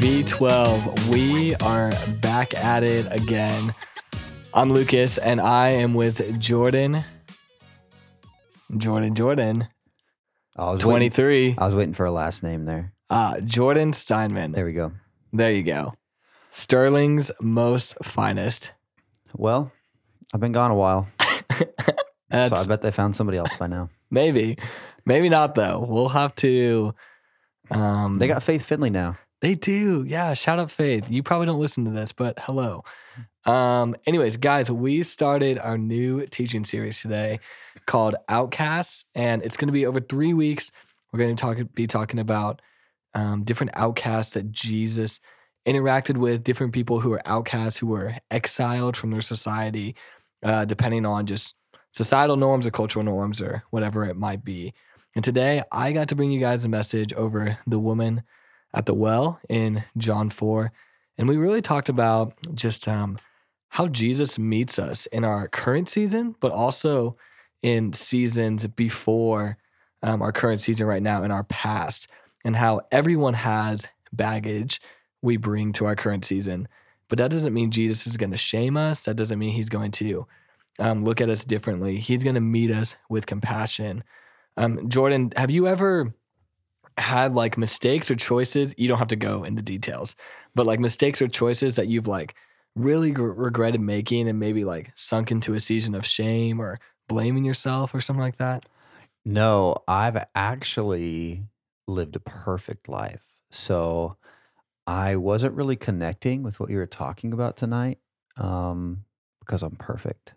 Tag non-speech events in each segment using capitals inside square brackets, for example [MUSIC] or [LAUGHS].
V12, we are back at it again. I'm Lucas and I am with Jordan. Jordan, Jordan, I was waiting, 23. I was waiting for a last name there. Uh, Jordan Steinman. There we go. There you go. Sterling's most finest. Well, I've been gone a while, [LAUGHS] so I bet they found somebody else by now. maybe, maybe not though. We'll have to. Um, They got Faith Finley now. They do. Yeah. Shout out Faith. You probably don't listen to this, but hello. Um, anyways, guys, we started our new teaching series today called Outcasts, and it's going to be over three weeks. We're going to talk, be talking about um, different outcasts that Jesus interacted with, different people who are outcasts, who were exiled from their society, uh, depending on just societal norms or cultural norms or whatever it might be. And today, I got to bring you guys a message over the woman at the well in John 4. And we really talked about just um, how Jesus meets us in our current season, but also in seasons before um, our current season right now in our past, and how everyone has baggage we bring to our current season. But that doesn't mean Jesus is going to shame us. That doesn't mean he's going to um, look at us differently. He's going to meet us with compassion. Um, Jordan, have you ever had like mistakes or choices? You don't have to go into details, but like mistakes or choices that you've like really gr- regretted making and maybe like sunk into a season of shame or blaming yourself or something like that? No, I've actually lived a perfect life. So I wasn't really connecting with what you were talking about tonight um, because I'm perfect.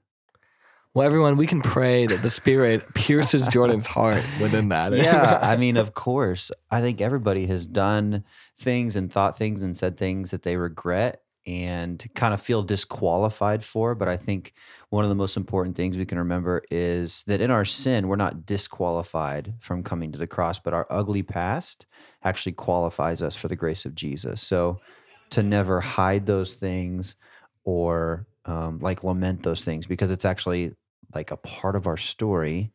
Well, everyone, we can pray that the Spirit [LAUGHS] pierces Jordan's heart within that. yeah, I [LAUGHS] mean, of course. I think everybody has done things and thought things and said things that they regret and kind of feel disqualified for. But I think one of the most important things we can remember is that in our sin, we're not disqualified from coming to the cross, but our ugly past actually qualifies us for the grace of Jesus. So to never hide those things or um, like lament those things because it's actually like a part of our story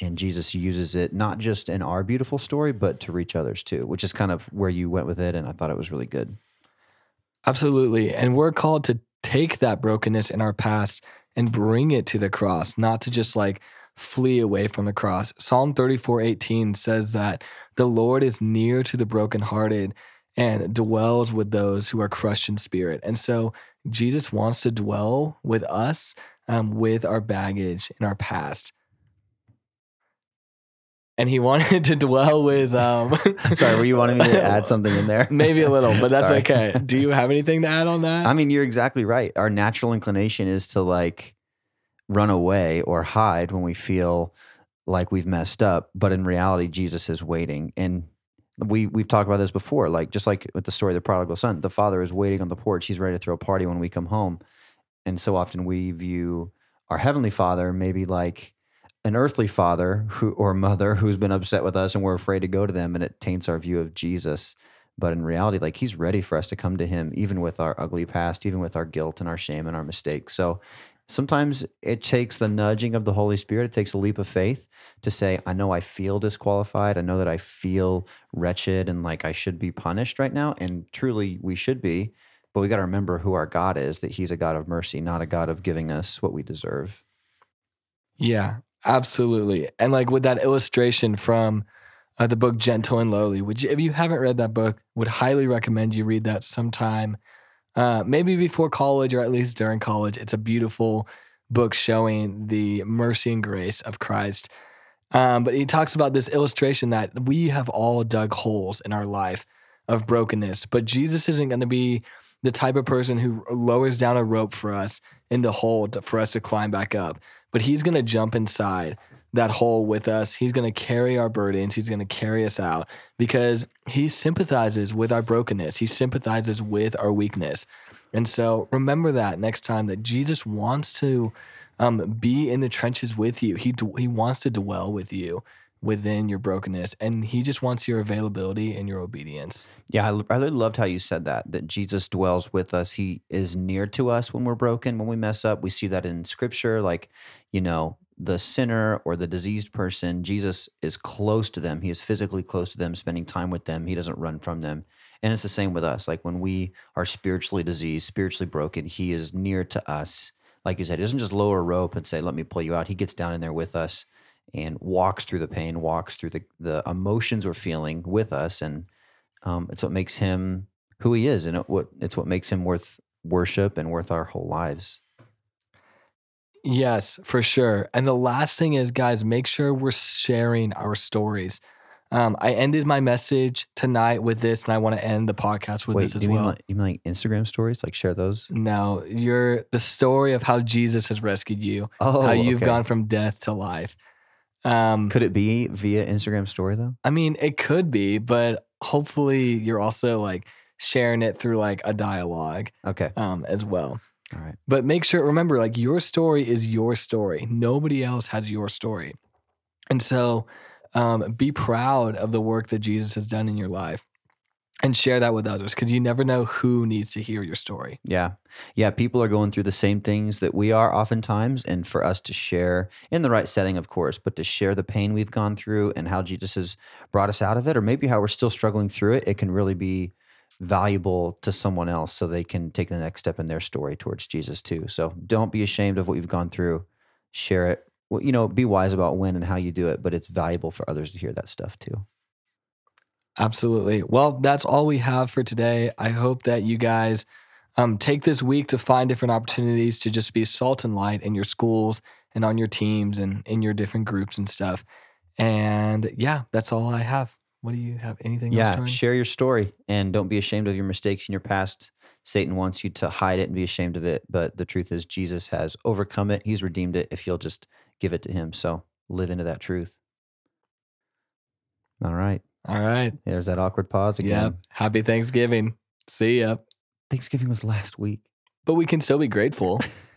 and Jesus uses it not just in our beautiful story, but to reach others too, which is kind of where you went with it. And I thought it was really good. Absolutely. And we're called to take that brokenness in our past and bring it to the cross, not to just like flee away from the cross. Psalm 34 18 says that the Lord is near to the brokenhearted and dwells with those who are crushed in spirit. And so Jesus wants to dwell with us um, with our baggage in our past. And he [LAUGHS] wanted to dwell with. Um, [LAUGHS] Sorry, were you wanting me to add [LAUGHS] something in there? Maybe a little, but that's Sorry. okay. Do you have anything to add on that? I mean, you're exactly right. Our natural inclination is to like run away or hide when we feel like we've messed up, but in reality, Jesus is waiting. And we we've talked about this before, like just like with the story of the prodigal son, the father is waiting on the porch. He's ready to throw a party when we come home. And so often we view our heavenly father maybe like an earthly father who or mother who's been upset with us and we're afraid to go to them and it taints our view of Jesus. But in reality, like he's ready for us to come to him, even with our ugly past, even with our guilt and our shame and our mistakes. So sometimes it takes the nudging of the Holy Spirit, it takes a leap of faith to say, I know I feel disqualified. I know that I feel wretched and like I should be punished right now. And truly we should be. But we got to remember who our God is, that he's a God of mercy, not a God of giving us what we deserve. Yeah, absolutely. And like with that illustration from uh, the book Gentle and Lowly, which if you haven't read that book, would highly recommend you read that sometime. Uh, maybe before college or at least during college. It's a beautiful book showing the mercy and grace of Christ. Um, but he talks about this illustration that we have all dug holes in our life of brokenness, but Jesus isn't going to be the type of person who lowers down a rope for us in the hole to, for us to climb back up. But he's going to jump inside that hole with us. He's going to carry our burdens. He's going to carry us out because he sympathizes with our brokenness. He sympathizes with our weakness. And so remember that next time that Jesus wants to um, be in the trenches with you. He, d- he wants to dwell with you within your brokenness. And he just wants your availability and your obedience. Yeah, I really loved how you said that, that Jesus dwells with us. He is near to us when we're broken, when we mess up. We see that in scripture, like, you know, the sinner or the diseased person, Jesus is close to them. He is physically close to them, spending time with them. He doesn't run from them. And it's the same with us. Like when we are spiritually diseased, spiritually broken, He is near to us. Like you said, He doesn't just lower a rope and say, let me pull you out. He gets down in there with us and walks through the pain, walks through the, the emotions we're feeling with us. And um, it's what makes him who he is, and it, what it's what makes him worth worship and worth our whole lives. Yes, for sure. And the last thing is, guys, make sure we're sharing our stories. Um, I ended my message tonight with this, and I want to end the podcast with Wait, this as you well. like, you mean like Instagram stories? Like share those? no, you're the story of how Jesus has rescued you, Oh, how you've okay. gone from death to life. Um, Could it be via Instagram story though? I mean, it could be, but hopefully you're also like sharing it through like a dialogue Okay, um, as well. all right. But make sure, remember, like your story is your story. Nobody else has your story. And so um, be proud of the work that Jesus has done in your life and share that with others because you never know who needs to hear your story. Yeah. Yeah. People are going through the same things that we are oftentimes. And for us to share in the right setting, of course, but to share the pain we've gone through and how Jesus has brought us out of it, or maybe how we're still struggling through it, it can really be valuable to someone else so they can take the next step in their story towards Jesus too. So don't be ashamed of what you've gone through. Share it. Well, you know, be wise about when and how you do it, but it's valuable for others to hear that stuff too. Absolutely. Well, that's all we have for today. I hope that you guys um, take this week to find different opportunities to just be salt and light in your schools and on your teams and in your different groups and stuff. And yeah, that's all I have. What do you have? Anything else? Yeah, Tony? share your story and don't be ashamed of your mistakes in your past. Satan wants you to hide it and be ashamed of it, but the truth is Jesus has overcome it. He's redeemed it if you'll just give it to him. So live into that truth. All right. All right. There's that awkward pause again. Yep. Happy Thanksgiving. See ya. Thanksgiving was last week. But we can still be grateful. [LAUGHS]